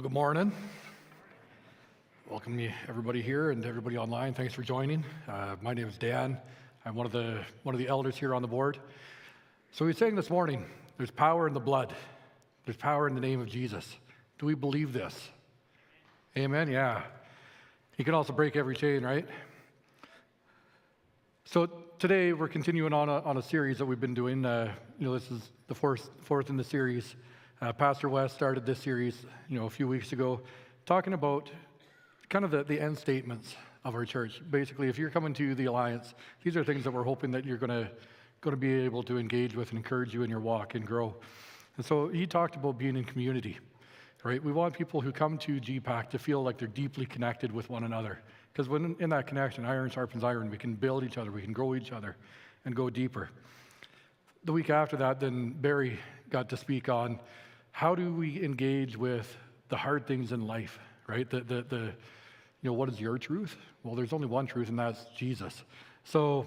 Well, good morning. Welcome everybody here and everybody online. Thanks for joining. Uh, my name is Dan. I'm one of the one of the elders here on the board. So we sang this morning. There's power in the blood. There's power in the name of Jesus. Do we believe this? Amen. Yeah. He can also break every chain, right? So today we're continuing on a, on a series that we've been doing. Uh, you know, this is the fourth fourth in the series. Uh, Pastor West started this series, you know, a few weeks ago, talking about kind of the, the end statements of our church. Basically, if you're coming to the Alliance, these are things that we're hoping that you're going to going to be able to engage with and encourage you in your walk and grow. And so he talked about being in community, right? We want people who come to GPAC to feel like they're deeply connected with one another. Because when in that connection, iron sharpens iron, we can build each other, we can grow each other, and go deeper. The week after that, then Barry got to speak on how do we engage with the hard things in life, right? The, the, the, you know, what is your truth? Well, there's only one truth, and that's Jesus. So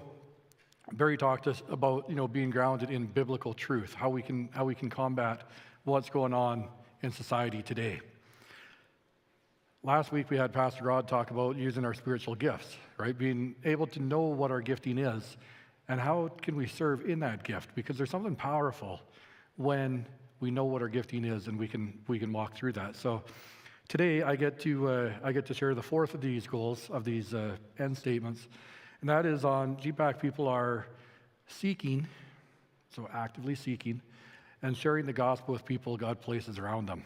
Barry talked to us about, you know, being grounded in biblical truth, how we can, how we can combat what's going on in society today. Last week we had Pastor Rod talk about using our spiritual gifts, right? Being able to know what our gifting is and how can we serve in that gift because there's something powerful when we know what our gifting is and we can we can walk through that. So today I get to uh, I get to share the fourth of these goals of these uh, end statements, and that is on GPAC people are seeking, so actively seeking, and sharing the gospel with people God places around them.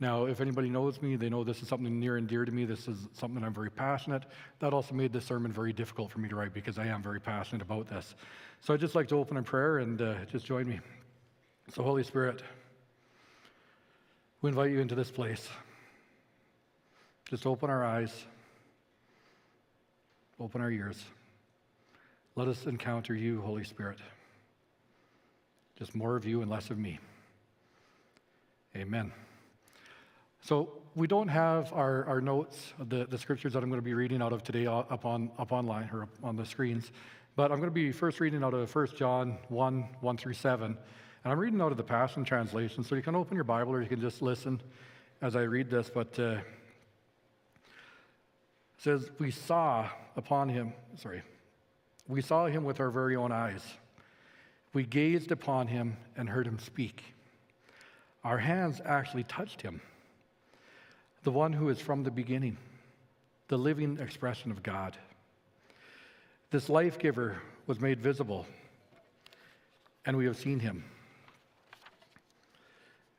Now, if anybody knows me, they know this is something near and dear to me. This is something I'm very passionate. That also made this sermon very difficult for me to write because I am very passionate about this. So I'd just like to open in prayer and uh, just join me. So, Holy Spirit, we invite you into this place. Just open our eyes, open our ears. Let us encounter you, Holy Spirit. Just more of you and less of me. Amen. So, we don't have our, our notes, the, the scriptures that I'm going to be reading out of today uh, up, on, up online or up on the screens, but I'm going to be first reading out of 1 John 1 1 through 7. And I'm reading out of the Passion Translation, so you can open your Bible or you can just listen as I read this. But uh, says, We saw upon him, sorry, we saw him with our very own eyes. We gazed upon him and heard him speak. Our hands actually touched him, the one who is from the beginning, the living expression of God. This life giver was made visible, and we have seen him.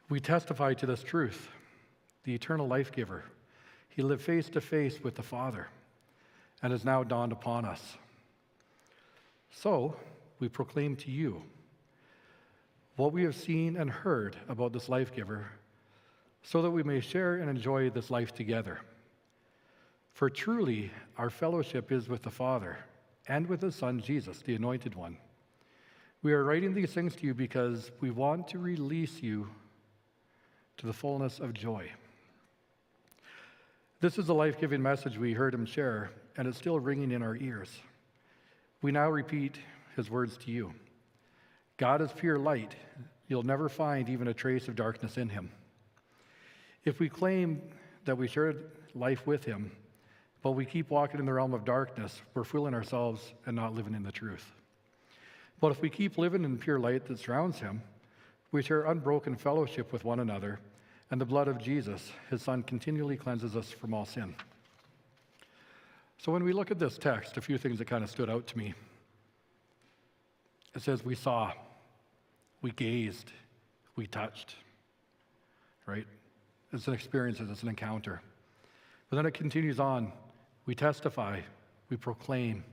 We testify to this truth the eternal life giver. He lived face to face with the Father and has now dawned upon us. So, we proclaim to you what we have seen and heard about this life giver, so that we may share and enjoy this life together. For truly, our fellowship is with the Father and with His Son, Jesus, the Anointed One. We are writing these things to you because we want to release you to the fullness of joy. This is the life giving message we heard him share, and it's still ringing in our ears. We now repeat his words to you God is pure light. You'll never find even a trace of darkness in him. If we claim that we shared life with him, but we keep walking in the realm of darkness, we're fooling ourselves and not living in the truth. But if we keep living in pure light that surrounds him, we share unbroken fellowship with one another, and the blood of Jesus, his Son, continually cleanses us from all sin. So when we look at this text, a few things that kind of stood out to me. It says, We saw, we gazed, we touched, right? It's an experience, it's an encounter. But then it continues on we testify, we proclaim,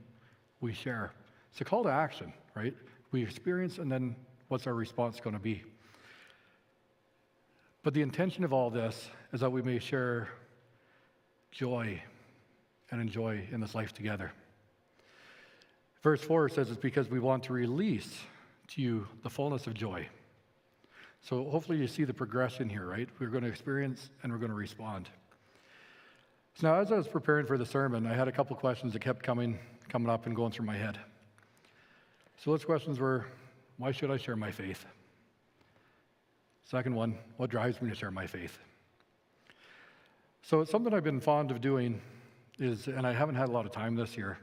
we share. It's a call to action, right? We experience, and then what's our response going to be? But the intention of all this is that we may share joy and enjoy in this life together. Verse 4 says it's because we want to release to you the fullness of joy. So hopefully you see the progression here, right? We're going to experience and we're going to respond. So now, as I was preparing for the sermon, I had a couple questions that kept coming, coming up and going through my head. So those questions were, why should I share my faith? Second one, what drives me to share my faith? So, something I've been fond of doing is, and I haven't had a lot of time this year,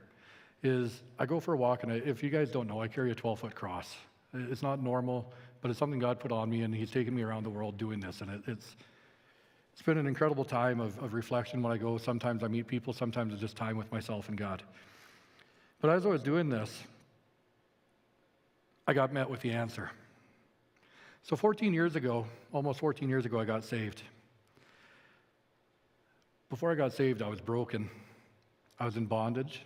is I go for a walk, and I, if you guys don't know, I carry a 12 foot cross. It's not normal, but it's something God put on me, and He's taken me around the world doing this, and it, it's it's been an incredible time of, of reflection when I go. Sometimes I meet people, sometimes it's just time with myself and God. But as I was doing this, I got met with the answer. So 14 years ago, almost 14 years ago, I got saved. Before I got saved, I was broken. I was in bondage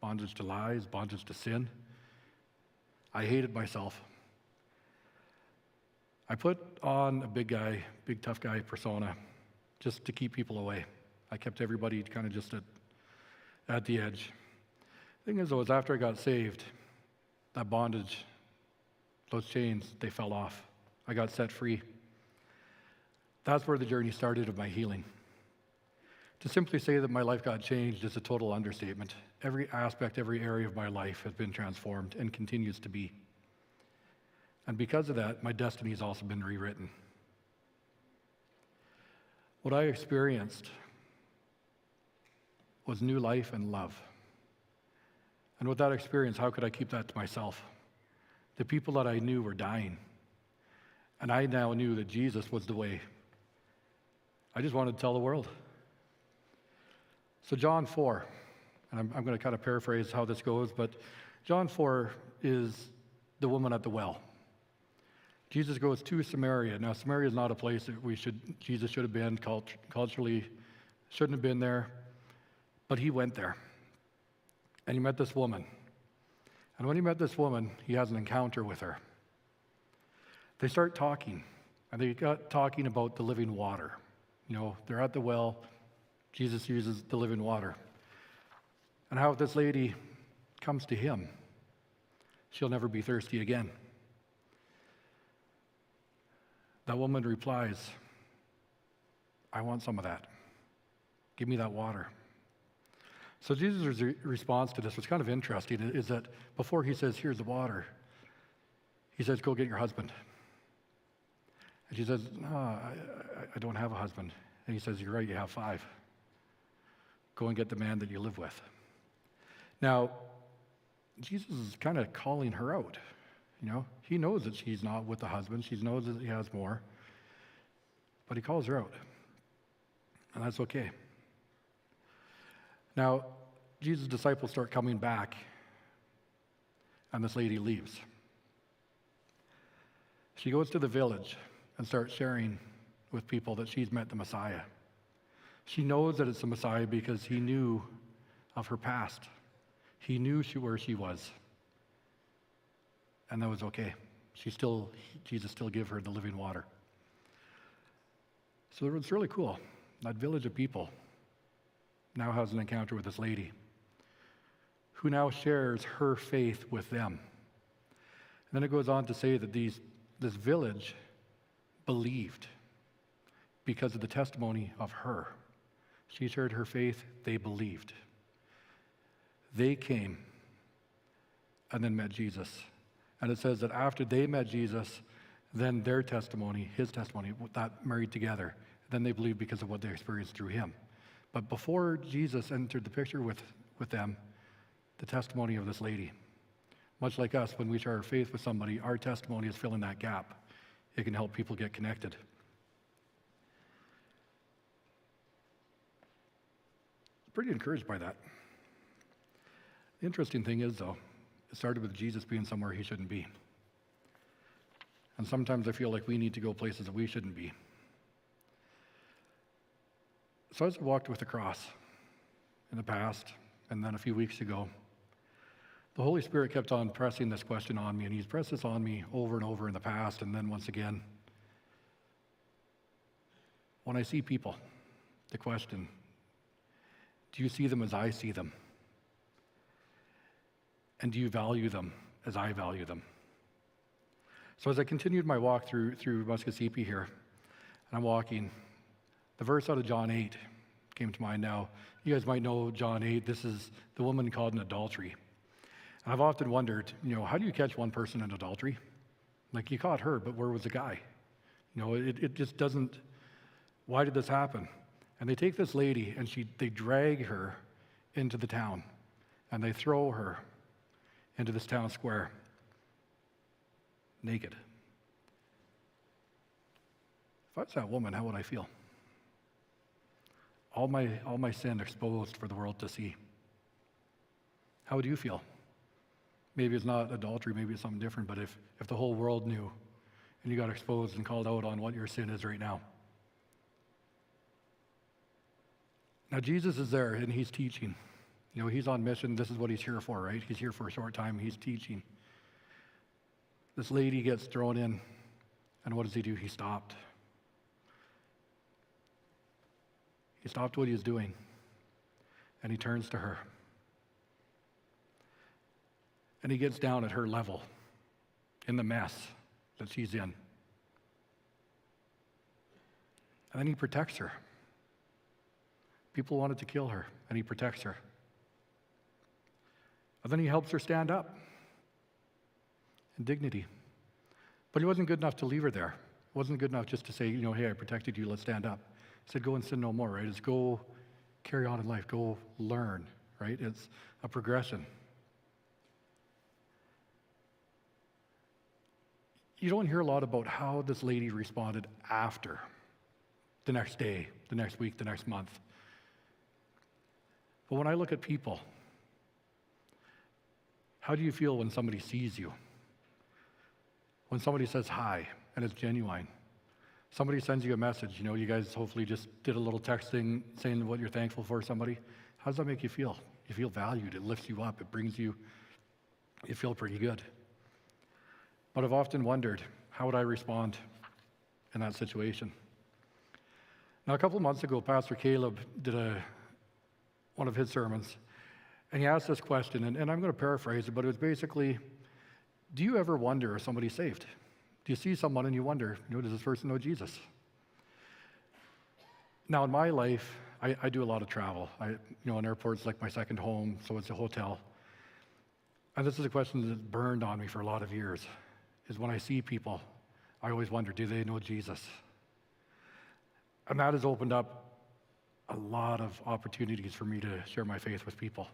bondage to lies, bondage to sin. I hated myself. I put on a big guy, big tough guy persona just to keep people away. I kept everybody kind of just at, at the edge. The thing is, though, is after I got saved, that bondage, those chains, they fell off. I got set free. That's where the journey started of my healing. To simply say that my life got changed is a total understatement. Every aspect, every area of my life has been transformed and continues to be. And because of that, my destiny has also been rewritten. What I experienced was new life and love. And with that experience, how could I keep that to myself? The people that I knew were dying. And I now knew that Jesus was the way. I just wanted to tell the world. So, John 4, and I'm, I'm going to kind of paraphrase how this goes, but John 4 is the woman at the well. Jesus goes to Samaria. Now, Samaria is not a place that we should, Jesus should have been, cult, culturally shouldn't have been there, but he went there. And he met this woman. And when he met this woman, he has an encounter with her. They start talking, and they got talking about the living water. You know, they're at the well, Jesus uses the living water. And how this lady comes to him, she'll never be thirsty again. That woman replies, I want some of that. Give me that water. So Jesus' re- response to this was kind of interesting is that before he says, Here's the water, he says, Go get your husband. And she says, No, I, I don't have a husband. And he says, You're right, you have five. Go and get the man that you live with. Now, Jesus is kind of calling her out. You know, he knows that she's not with the husband. She knows that he has more. But he calls her out. And that's okay. Now, Jesus' disciples start coming back, and this lady leaves. She goes to the village and starts sharing with people that she's met the Messiah. She knows that it's the Messiah because he knew of her past. He knew she, where she was and that was okay. She still, Jesus still gave her the living water. So it was really cool. That village of people now has an encounter with this lady who now shares her faith with them. And then it goes on to say that these, this village believed because of the testimony of her. She shared her faith, they believed. They came and then met Jesus. And it says that after they met Jesus, then their testimony, his testimony, that married together. Then they believed because of what they experienced through him. But before Jesus entered the picture with, with them, the testimony of this lady. Much like us, when we share our faith with somebody, our testimony is filling that gap. It can help people get connected. Pretty encouraged by that. The interesting thing is, though, it started with Jesus being somewhere he shouldn't be. And sometimes I feel like we need to go places that we shouldn't be. So I walked with the cross in the past, and then a few weeks ago, the Holy Spirit kept on pressing this question on me, and He's pressed this on me over and over in the past, and then once again. When I see people, the question do you see them as I see them? And do you value them as I value them? So as I continued my walk through, through Muskoseepi here, and I'm walking, the verse out of John 8 came to mind now. You guys might know John 8. This is the woman called in adultery. I've often wondered, you know, how do you catch one person in adultery? Like you caught her, but where was the guy? You know, it, it just doesn't, why did this happen? And they take this lady and she, they drag her into the town and they throw her into this town square naked. If I was that woman, how would I feel? All my, all my sin exposed for the world to see. How would you feel? Maybe it's not adultery, maybe it's something different, but if, if the whole world knew and you got exposed and called out on what your sin is right now. Now, Jesus is there and he's teaching. You know, he's on mission. This is what he's here for, right? He's here for a short time. He's teaching. This lady gets thrown in, and what does he do? He stopped. He stopped what he was doing, and he turns to her. And he gets down at her level in the mess that she's in. And then he protects her. People wanted to kill her, and he protects her. And then he helps her stand up in dignity. But he wasn't good enough to leave her there. It wasn't good enough just to say, you know, hey, I protected you, let's stand up. He said, go and sin no more, right? It's go carry on in life, go learn, right? It's a progression. You don't hear a lot about how this lady responded after the next day, the next week, the next month. But when I look at people, how do you feel when somebody sees you? When somebody says hi and it's genuine? Somebody sends you a message, you know, you guys hopefully just did a little texting saying what you're thankful for somebody. How does that make you feel? You feel valued, it lifts you up, it brings you, you feel pretty good. But I've often wondered, how would I respond in that situation? Now, a couple of months ago, Pastor Caleb did a, one of his sermons, and he asked this question, and, and I'm going to paraphrase it, but it was basically Do you ever wonder if somebody's saved? Do you see someone and you wonder, you know, does this person know Jesus? Now, in my life, I, I do a lot of travel. I, you know, an airport's like my second home, so it's a hotel. And this is a question that burned on me for a lot of years, is when I see people, I always wonder, do they know Jesus? And that has opened up a lot of opportunities for me to share my faith with people.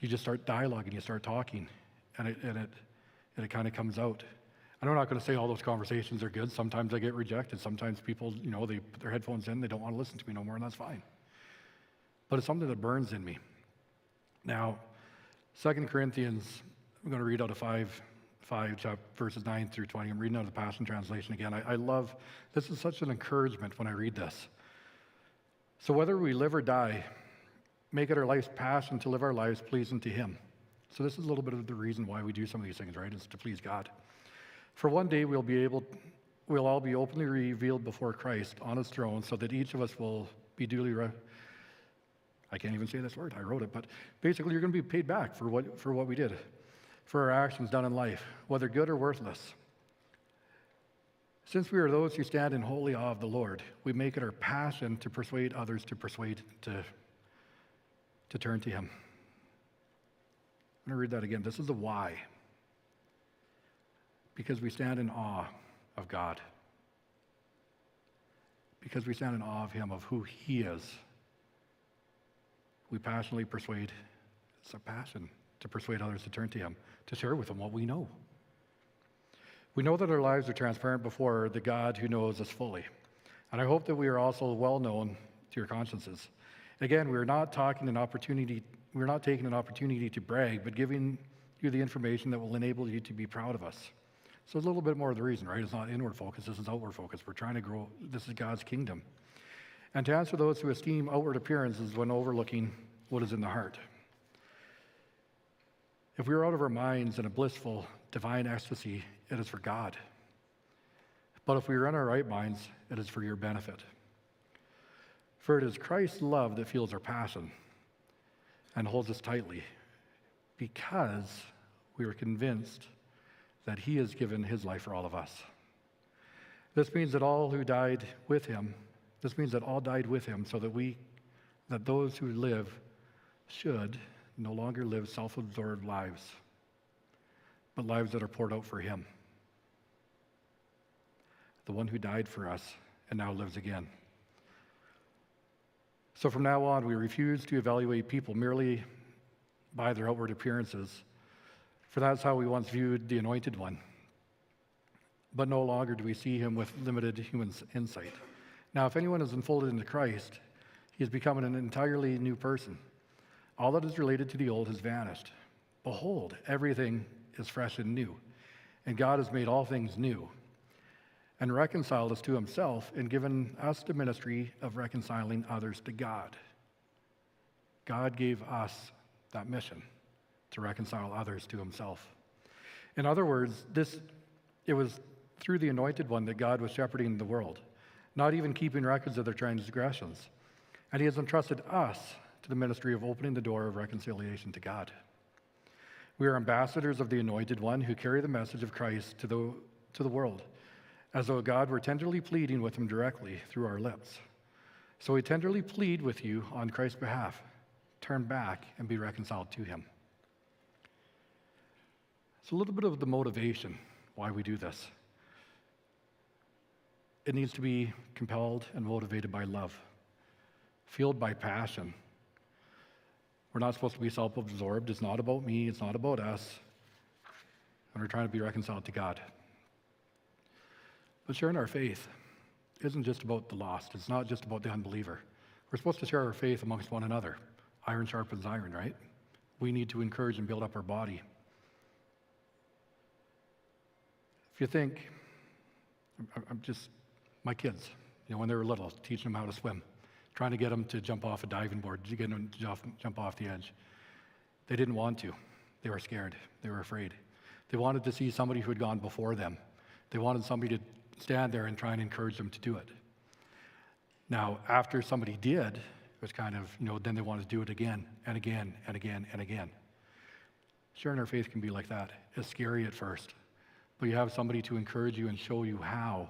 You just start dialoguing, you start talking, and it, and it, and it kind of comes out. And I'm not going to say all those conversations are good. Sometimes I get rejected. Sometimes people, you know, they put their headphones in, they don't want to listen to me no more, and that's fine. But it's something that burns in me. Now, Second Corinthians, I'm going to read out of 5, 5 chapter, verses 9 through 20. I'm reading out of the Passion Translation again. I, I love, this is such an encouragement when I read this. So whether we live or die, make it our life's passion to live our lives pleasing to Him. So this is a little bit of the reason why we do some of these things, right? It's to please God. For one day we'll be able, we'll all be openly revealed before Christ on his throne so that each of us will be duly, re- I can't even say this word, I wrote it, but basically you're going to be paid back for what, for what we did, for our actions done in life, whether good or worthless. Since we are those who stand in holy awe of the Lord, we make it our passion to persuade others to persuade, to, to turn to him. I'm going to read that again. This is the why because we stand in awe of God, because we stand in awe of Him, of who He is. We passionately persuade, it's a passion to persuade others to turn to Him, to share with them what we know. We know that our lives are transparent before the God who knows us fully. And I hope that we are also well known to your consciences. Again, we're not talking an opportunity, we're not taking an opportunity to brag, but giving you the information that will enable you to be proud of us. So a little bit more of the reason, right? It's not inward focus, this is outward focus. We're trying to grow, this is God's kingdom. And to answer those who esteem outward appearances when overlooking what is in the heart. If we are out of our minds in a blissful, divine ecstasy, it is for God. But if we are in our right minds, it is for your benefit. For it is Christ's love that fuels our passion and holds us tightly because we are convinced that he has given his life for all of us. This means that all who died with him, this means that all died with him so that we, that those who live should no longer live self absorbed lives, but lives that are poured out for him. The one who died for us and now lives again. So from now on, we refuse to evaluate people merely by their outward appearances, for that's how we once viewed the Anointed One. But no longer do we see him with limited human insight. Now, if anyone is unfolded into Christ, he has become an entirely new person. All that is related to the old has vanished. Behold, everything is fresh and new, and God has made all things new and reconciled us to himself and given us the ministry of reconciling others to God. God gave us that mission to reconcile others to himself. In other words, this it was through the anointed one that God was shepherding the world, not even keeping records of their transgressions. And he has entrusted us to the ministry of opening the door of reconciliation to God. We are ambassadors of the anointed one who carry the message of Christ to the, to the world, as though God were tenderly pleading with him directly through our lips. So we tenderly plead with you on Christ's behalf turn back and be reconciled to him. It's a little bit of the motivation why we do this. It needs to be compelled and motivated by love, fueled by passion. We're not supposed to be self absorbed. It's not about me, it's not about us. And we're trying to be reconciled to God. But sharing our faith isn't just about the lost, it's not just about the unbeliever. We're supposed to share our faith amongst one another. Iron sharpens iron, right? We need to encourage and build up our body. If you think, I'm just, my kids, you know, when they were little, teaching them how to swim, trying to get them to jump off a diving board, to get them to jump off the edge. They didn't want to. They were scared. They were afraid. They wanted to see somebody who had gone before them. They wanted somebody to stand there and try and encourage them to do it. Now, after somebody did, it was kind of, you know, then they wanted to do it again and again and again and again. Sharing our faith can be like that. It's scary at first, but you have somebody to encourage you and show you how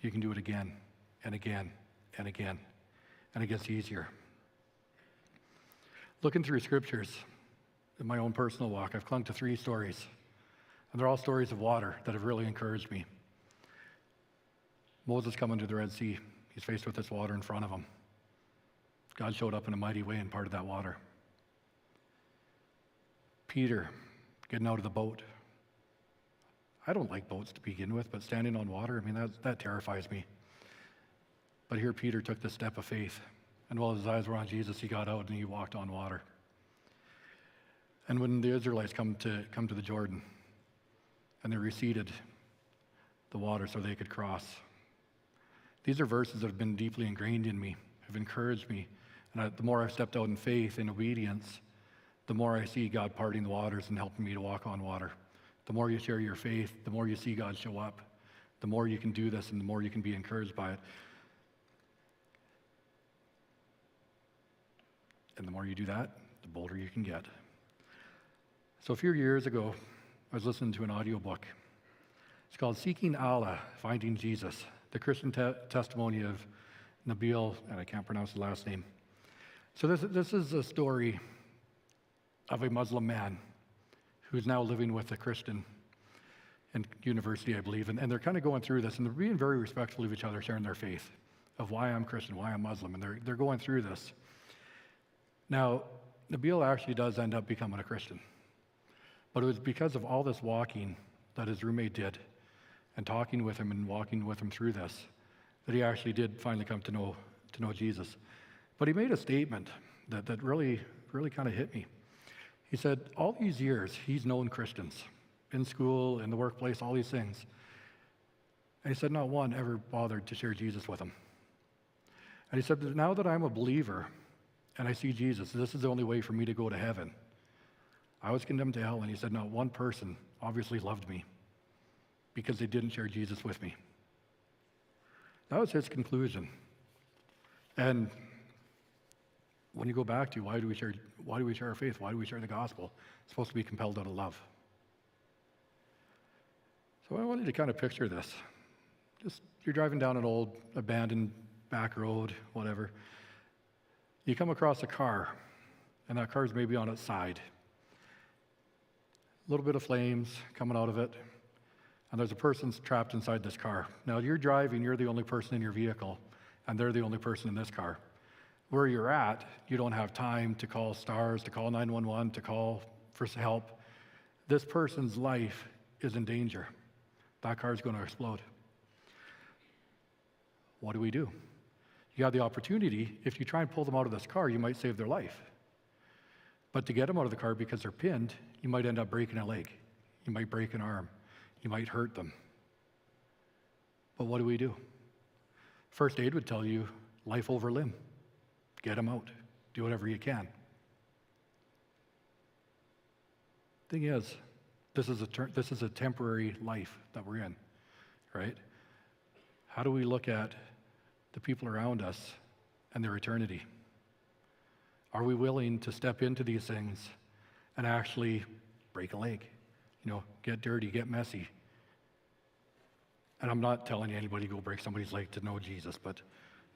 you can do it again and again and again, and it gets easier. Looking through scriptures in my own personal walk, I've clung to three stories, and they're all stories of water that have really encouraged me. Moses coming to the Red Sea, he's faced with this water in front of him. God showed up in a mighty way and parted that water. Peter getting out of the boat. I don't like boats to begin with, but standing on water, I mean, that, that terrifies me. But here Peter took the step of faith. And while his eyes were on Jesus, he got out and he walked on water. And when the Israelites come to, come to the Jordan and they receded the water so they could cross, these are verses that have been deeply ingrained in me, have encouraged me and I, the more I've stepped out in faith and obedience, the more I see God parting the waters and helping me to walk on water. The more you share your faith, the more you see God show up. The more you can do this and the more you can be encouraged by it. And the more you do that, the bolder you can get. So a few years ago, I was listening to an audiobook. It's called Seeking Allah, Finding Jesus, the Christian te- testimony of Nabeel, and I can't pronounce the last name. So, this, this is a story of a Muslim man who's now living with a Christian in university, I believe. And, and they're kind of going through this and they're being very respectful of each other, sharing their faith of why I'm Christian, why I'm Muslim. And they're, they're going through this. Now, Nabeel actually does end up becoming a Christian. But it was because of all this walking that his roommate did and talking with him and walking with him through this that he actually did finally come to know, to know Jesus. But he made a statement that, that really, really kind of hit me. He said, All these years, he's known Christians in school, in the workplace, all these things. And he said, Not one ever bothered to share Jesus with him. And he said, Now that I'm a believer and I see Jesus, this is the only way for me to go to heaven. I was condemned to hell, and he said, Not one person obviously loved me because they didn't share Jesus with me. That was his conclusion. And when you go back to why do we share why do we share our faith? Why do we share the gospel? It's supposed to be compelled out of love. So I want you to kind of picture this. Just you're driving down an old abandoned back road, whatever. You come across a car, and that car is maybe on its side. A little bit of flames coming out of it, and there's a person trapped inside this car. Now you're driving, you're the only person in your vehicle, and they're the only person in this car. Where you're at, you don't have time to call STARS, to call 911, to call for help. This person's life is in danger. That car is going to explode. What do we do? You have the opportunity, if you try and pull them out of this car, you might save their life. But to get them out of the car because they're pinned, you might end up breaking a leg. You might break an arm. You might hurt them. But what do we do? First aid would tell you life over limb. Get them out. Do whatever you can. Thing is, this is a ter- this is a temporary life that we're in, right? How do we look at the people around us and their eternity? Are we willing to step into these things and actually break a leg? You know, get dirty, get messy. And I'm not telling anybody go break somebody's leg to know Jesus, but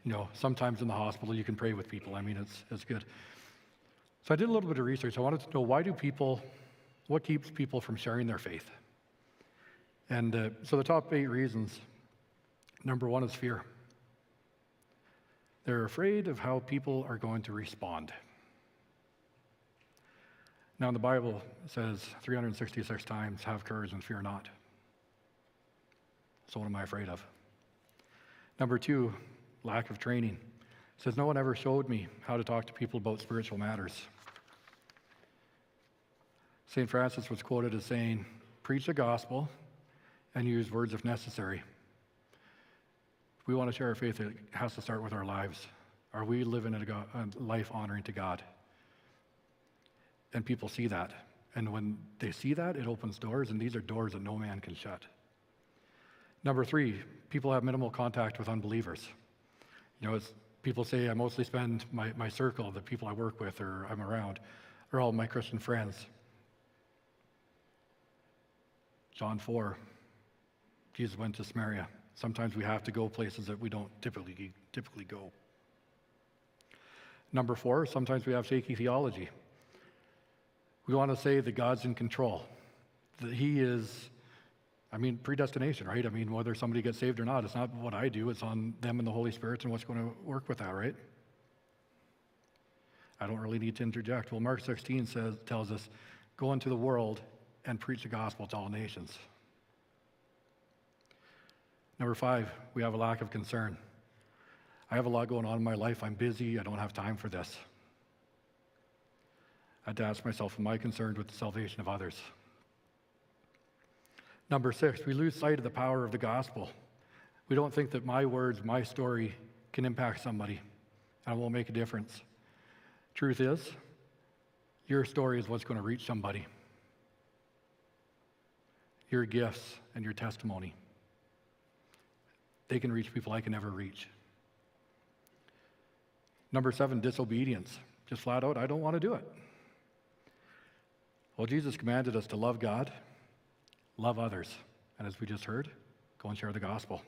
you know, sometimes in the hospital you can pray with people. I mean, it's it's good. So I did a little bit of research. I wanted to know why do people, what keeps people from sharing their faith? And uh, so the top eight reasons. Number one is fear. They're afraid of how people are going to respond. Now, the Bible, says 366 times, have courage and fear not. So, what am I afraid of? Number two, lack of training. It says, No one ever showed me how to talk to people about spiritual matters. St. Francis was quoted as saying, Preach the gospel and use words if necessary. We want to share our faith, it has to start with our lives. Are we living a life honoring to God? And people see that. And when they see that, it opens doors, and these are doors that no man can shut. Number three, people have minimal contact with unbelievers. You know, as people say, I mostly spend my, my circle, the people I work with or I'm around, are all my Christian friends. John 4, Jesus went to Samaria. Sometimes we have to go places that we don't typically, typically go. Number four, sometimes we have shaky theology. We want to say that God's in control, that He is, I mean, predestination, right? I mean, whether somebody gets saved or not, it's not what I do, it's on them and the Holy Spirit and what's going to work with that, right? I don't really need to interject. Well, Mark 16 says, tells us, go into the world and preach the gospel to all nations. Number five, we have a lack of concern. I have a lot going on in my life. I'm busy. I don't have time for this. I had ask myself, am I concerned with the salvation of others? Number six, we lose sight of the power of the gospel. We don't think that my words, my story can impact somebody and it won't make a difference. Truth is, your story is what's going to reach somebody. Your gifts and your testimony. They can reach people I can never reach. Number seven, disobedience. Just flat out, I don't want to do it. Well, Jesus commanded us to love God, love others, and as we just heard, go and share the gospel.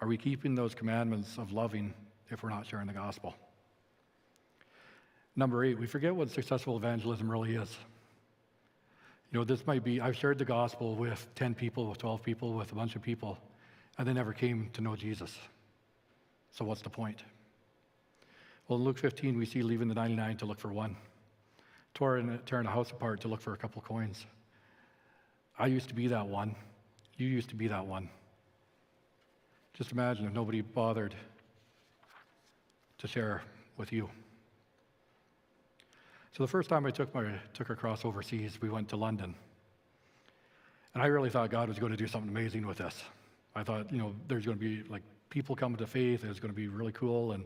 Are we keeping those commandments of loving if we're not sharing the gospel? Number eight, we forget what successful evangelism really is. You know, this might be, I've shared the gospel with 10 people, with 12 people, with a bunch of people, and they never came to know Jesus. So what's the point? Well, in Luke 15, we see leaving the 99 to look for one, tearing, tearing a house apart to look for a couple coins. I used to be that one. You used to be that one. Just imagine if nobody bothered to share with you. So the first time I took, my, took her cross overseas, we went to London. And I really thought God was going to do something amazing with this. I thought, you know, there's going to be like people coming to faith. It was going to be really cool. And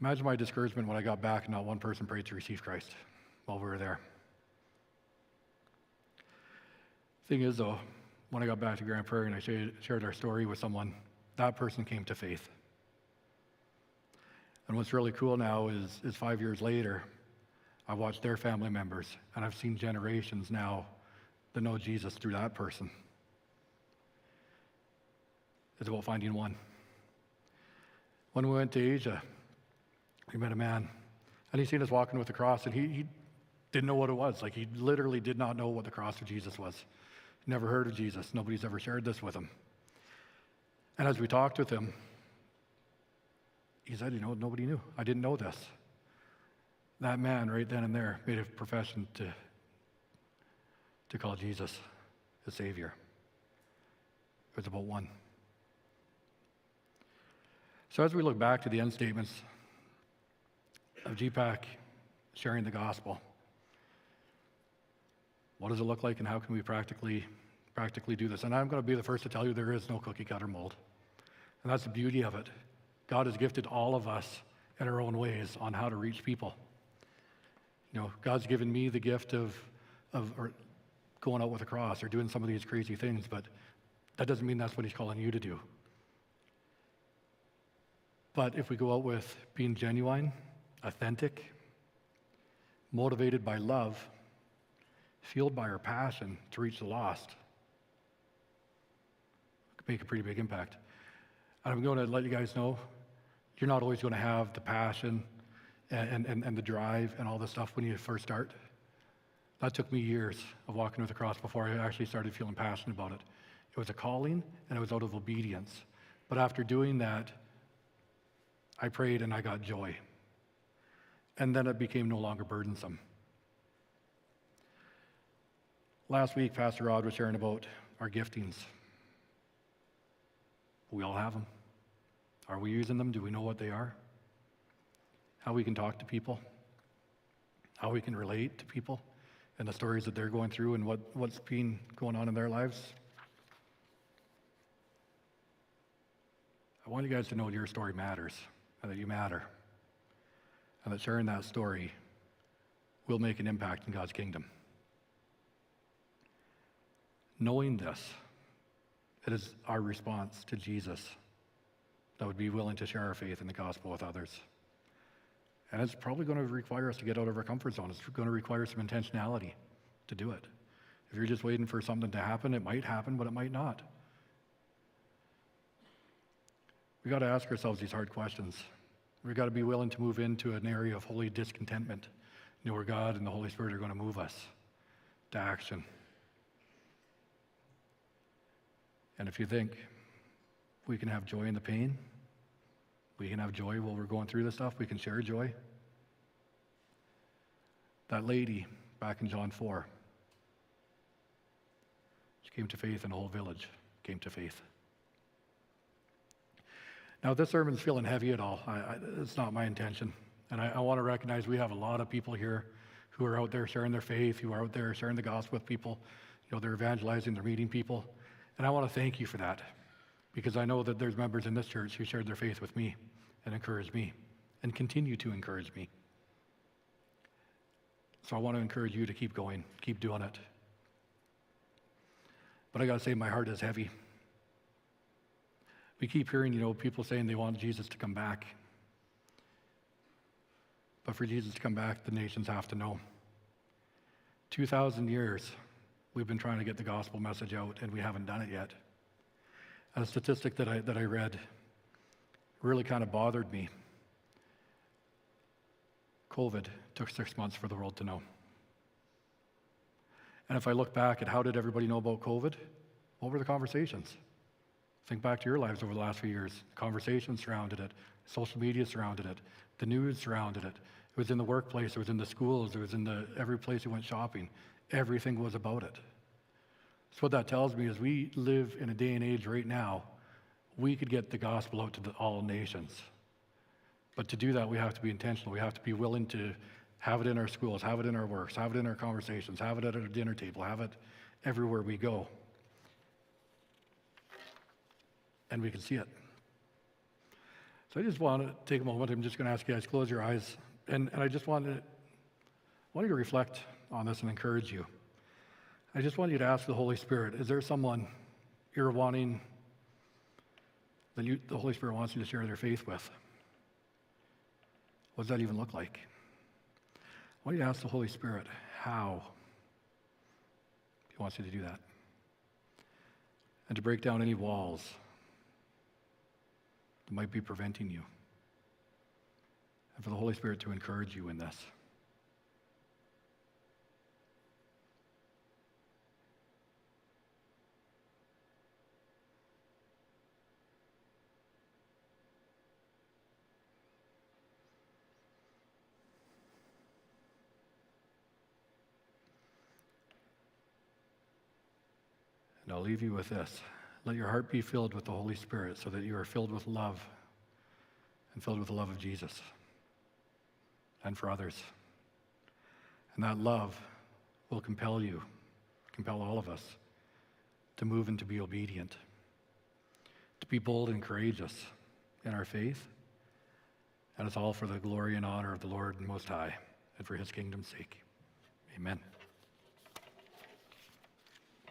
imagine my discouragement when I got back and not one person prayed to receive Christ while we were there. Thing is, though, when I got back to Grande Prairie and I shared, shared our story with someone, that person came to faith. And what's really cool now is, is five years later, I've watched their family members, and I've seen generations now that know Jesus through that person. It's about finding one. When we went to Asia, we met a man, and he seen us walking with the cross, and he, he didn't know what it was. Like, he literally did not know what the cross of Jesus was. Never heard of Jesus. Nobody's ever shared this with him. And as we talked with him, he said, You know, nobody knew. I didn't know this. That man, right then and there, made a profession to, to call Jesus his Savior. It was about one. So as we look back to the end statements of GPAC sharing the gospel, what does it look like and how can we practically practically do this? And I'm going to be the first to tell you there is no cookie cutter mold. And that's the beauty of it. God has gifted all of us in our own ways on how to reach people. You know, God's given me the gift of, of going out with a cross or doing some of these crazy things, but that doesn't mean that's what He's calling you to do. But if we go out with being genuine, authentic, motivated by love, fueled by our passion to reach the lost, it could make a pretty big impact. And I'm going to let you guys know you're not always going to have the passion and, and, and the drive and all this stuff when you first start. That took me years of walking with the cross before I actually started feeling passionate about it. It was a calling and it was out of obedience. But after doing that, I prayed and I got joy. And then it became no longer burdensome. Last week, Pastor Rod was sharing about our giftings. We all have them. Are we using them? Do we know what they are? How we can talk to people? How we can relate to people and the stories that they're going through and what, what's been going on in their lives? I want you guys to know your story matters and that you matter. And that sharing that story will make an impact in God's kingdom. Knowing this, it is our response to Jesus that would be willing to share our faith in the gospel with others. And it's probably going to require us to get out of our comfort zone. It's going to require some intentionality to do it. If you're just waiting for something to happen, it might happen, but it might not. We got to ask ourselves these hard questions. We've got to be willing to move into an area of holy discontentment, you know, where God and the Holy Spirit are going to move us to action. And if you think we can have joy in the pain, we can have joy while we're going through this stuff, we can share joy. That lady back in John 4, she came to faith, and the whole village came to faith. Now, this sermon's feeling heavy at all, I, I, it's not my intention. And I, I want to recognize we have a lot of people here who are out there sharing their faith, who are out there sharing the gospel with people. You know, they're evangelizing, they're meeting people. And I want to thank you for that because I know that there's members in this church who shared their faith with me and encouraged me and continue to encourage me. So I want to encourage you to keep going, keep doing it. But I got to say, my heart is heavy. We keep hearing, you know, people saying they want Jesus to come back. But for Jesus to come back, the nations have to know. 2,000 years we've been trying to get the gospel message out, and we haven't done it yet. A statistic that I, that I read really kind of bothered me. COVID took six months for the world to know. And if I look back at how did everybody know about COVID, what were the conversations? Think back to your lives over the last few years. Conversations surrounded it, social media surrounded it, the news surrounded it. It was in the workplace, it was in the schools, it was in the every place you went shopping. Everything was about it. So what that tells me is we live in a day and age right now, we could get the gospel out to the, all nations. But to do that, we have to be intentional. We have to be willing to have it in our schools, have it in our works, have it in our conversations, have it at our dinner table, have it everywhere we go. And we can see it. So I just want to take a moment. I'm just going to ask you guys close your eyes. And, and I just want to, I want you to reflect on this and encourage you. I just want you to ask the Holy Spirit is there someone you're wanting that you, the Holy Spirit wants you to share their faith with? What does that even look like? I want you to ask the Holy Spirit how He wants you to do that. And to break down any walls that might be preventing you. And for the Holy Spirit to encourage you in this. I'll leave you with this. Let your heart be filled with the Holy Spirit so that you are filled with love and filled with the love of Jesus and for others. And that love will compel you, compel all of us to move and to be obedient, to be bold and courageous in our faith. And it's all for the glory and honor of the Lord Most High and for his kingdom's sake. Amen.